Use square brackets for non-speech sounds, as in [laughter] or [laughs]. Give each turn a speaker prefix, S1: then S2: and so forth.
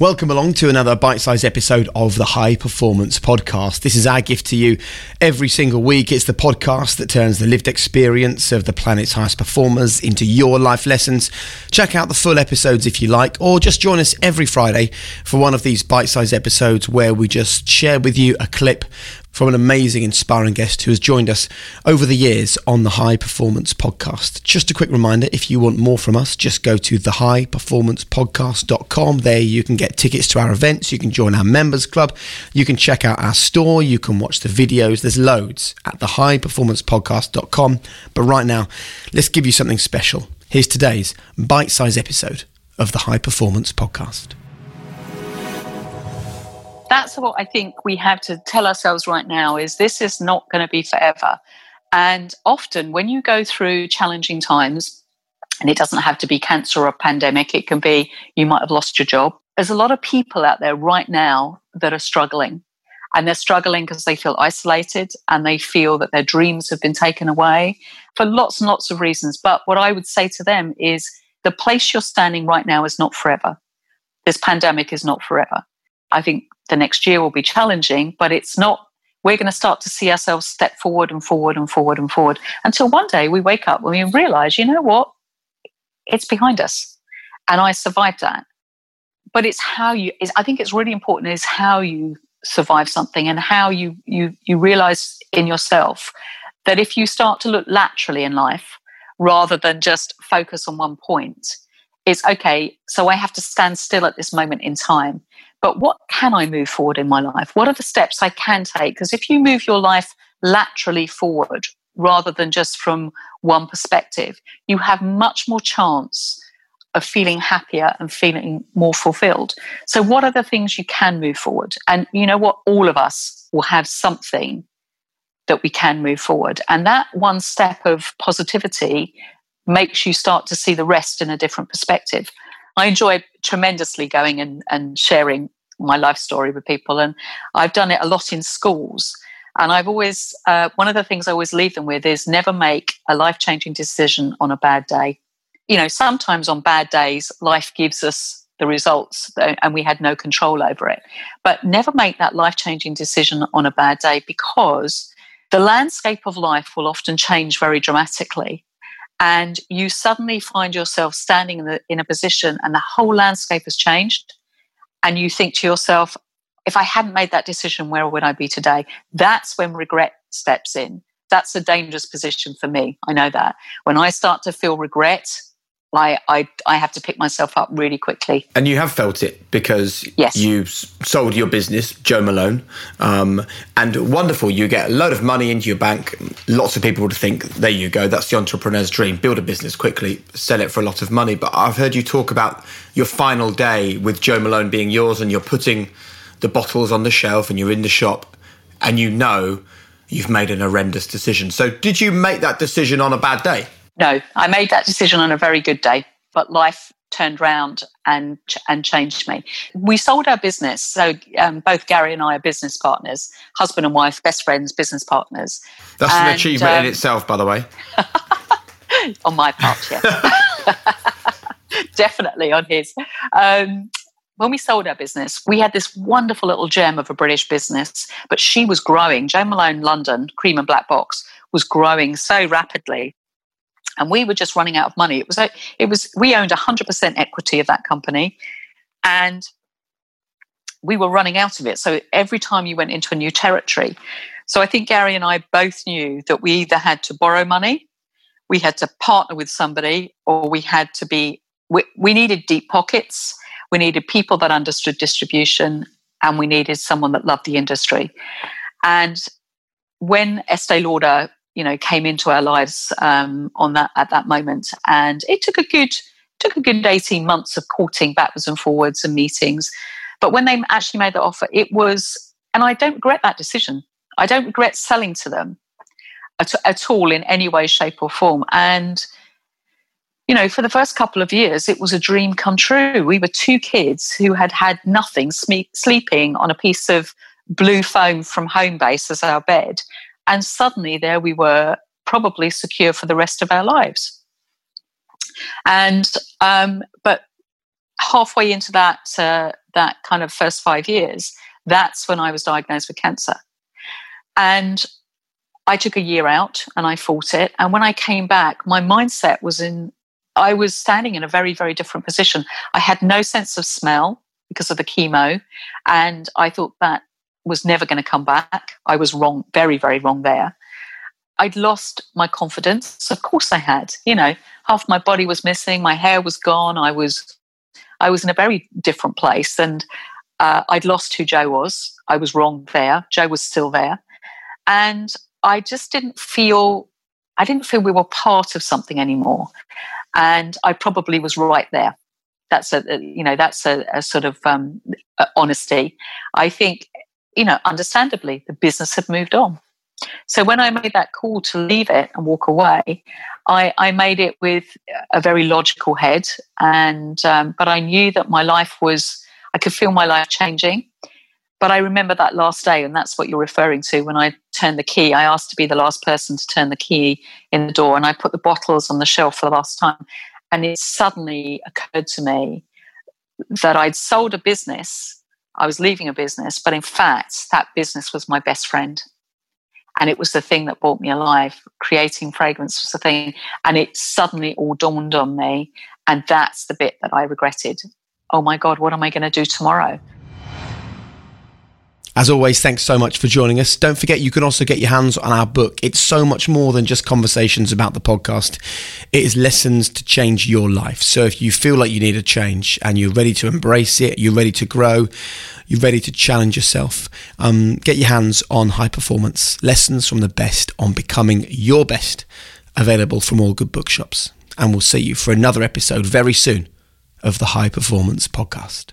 S1: Welcome along to another bite sized episode of the High Performance Podcast. This is our gift to you every single week. It's the podcast that turns the lived experience of the planet's highest performers into your life lessons. Check out the full episodes if you like, or just join us every Friday for one of these bite sized episodes where we just share with you a clip from an amazing, inspiring guest who has joined us over the years on the High Performance Podcast. Just a quick reminder if you want more from us, just go to thehighperformancepodcast.com. There you can get tickets to our events, you can join our members club, you can check out our store, you can watch the videos. There's loads at thehighperformancepodcast.com. But right now, let's give you something special. Here's today's bite sized episode of the High Performance Podcast
S2: that's what I think we have to tell ourselves right now is this is not going to be forever. And often when you go through challenging times, and it doesn't have to be cancer or pandemic, it can be you might have lost your job. There's a lot of people out there right now that are struggling. And they're struggling because they feel isolated and they feel that their dreams have been taken away for lots and lots of reasons. But what I would say to them is the place you're standing right now is not forever. This pandemic is not forever. I think the next year will be challenging, but it's not, we're going to start to see ourselves step forward and forward and forward and forward until one day we wake up and we realize, you know what? It's behind us. And I survived that. But it's how you, I think it's really important is how you survive something and how you, you, you realize in yourself that if you start to look laterally in life rather than just focus on one point, it's okay, so I have to stand still at this moment in time but what can I move forward in my life? What are the steps I can take? Because if you move your life laterally forward rather than just from one perspective, you have much more chance of feeling happier and feeling more fulfilled. So, what are the things you can move forward? And you know what? All of us will have something that we can move forward. And that one step of positivity makes you start to see the rest in a different perspective. I enjoy tremendously going and, and sharing my life story with people. And I've done it a lot in schools. And I've always, uh, one of the things I always leave them with is never make a life changing decision on a bad day. You know, sometimes on bad days, life gives us the results and we had no control over it. But never make that life changing decision on a bad day because the landscape of life will often change very dramatically and you suddenly find yourself standing in, the, in, a position and the whole landscape has changed and you think to yourself if i hadn't made that decision where would i be today? That's when regret steps in. That's a dangerous position for me. I know that. When i start to feel regret I, I, I have to pick myself up really quickly.
S1: And you have felt it because
S2: yes.
S1: you sold your business, Jo Malone, um, and wonderful. You get a load of money into your bank. Lots of people would think, there you go, that's the entrepreneur's dream. Build a business quickly, sell it for a lot of money. But I've heard you talk about your final day with Jo Malone being yours, and you're putting the bottles on the shelf, and you're in the shop, and you know you've made an horrendous decision. So, did you make that decision on a bad day?
S2: No, I made that decision on a very good day, but life turned round and and changed me. We sold our business, so um, both Gary and I are business partners, husband and wife, best friends, business partners.
S1: That's and, an achievement um, in itself, by the way. [laughs]
S2: on my part, yes, [laughs] definitely on his. Um, when we sold our business, we had this wonderful little gem of a British business, but she was growing. Jo Malone London, Cream and Black Box, was growing so rapidly and we were just running out of money. It was like it was we owned 100% equity of that company, and we were running out of it. So every time you went into a new territory, so I think Gary and I both knew that we either had to borrow money, we had to partner with somebody, or we had to be we, we needed deep pockets, we needed people that understood distribution, and we needed someone that loved the industry. And when Estee Lauder you know came into our lives um, on that at that moment. And it took a good took a good 18 months of courting backwards and forwards and meetings. But when they actually made the offer it was and i don't regret that decision. I don't regret selling to them at, at all in any way shape or form. And you know for the first couple of years it was a dream come true. We were two kids who had had nothing sleeping on a piece of blue foam from Homebase as our bed and suddenly there we were, probably secure for the rest of our lives. And, um, but halfway into that uh, that kind of first five years, that's when I was diagnosed with cancer. And I took a year out and I fought it. And when I came back, my mindset was in, I was standing in a very, very different position. I had no sense of smell because of the chemo. And I thought that was never going to come back. I was wrong, very, very wrong there. I'd lost my confidence. Of course I had. You know, half my body was missing, my hair was gone. I was I was in a very different place and uh, I'd lost who Jo was. I was wrong there. Jo was still there. And I just didn't feel I didn't feel we were part of something anymore. And I probably was right there. That's a you know that's a, a sort of um, honesty. I think you know understandably the business had moved on. So when I made that call to leave it and walk away, I, I made it with a very logical head, and um, but I knew that my life was I could feel my life changing. But I remember that last day, and that's what you're referring to. When I turned the key, I asked to be the last person to turn the key in the door, and I put the bottles on the shelf for the last time. And it suddenly occurred to me that I'd sold a business, I was leaving a business, but in fact, that business was my best friend. And it was the thing that brought me alive. Creating fragrance was the thing. And it suddenly all dawned on me. And that's the bit that I regretted. Oh my God, what am I going to do tomorrow?
S1: As always, thanks so much for joining us. Don't forget, you can also get your hands on our book. It's so much more than just conversations about the podcast, it is lessons to change your life. So if you feel like you need a change and you're ready to embrace it, you're ready to grow, you're ready to challenge yourself, um, get your hands on high performance lessons from the best on becoming your best, available from all good bookshops. And we'll see you for another episode very soon of the High Performance Podcast.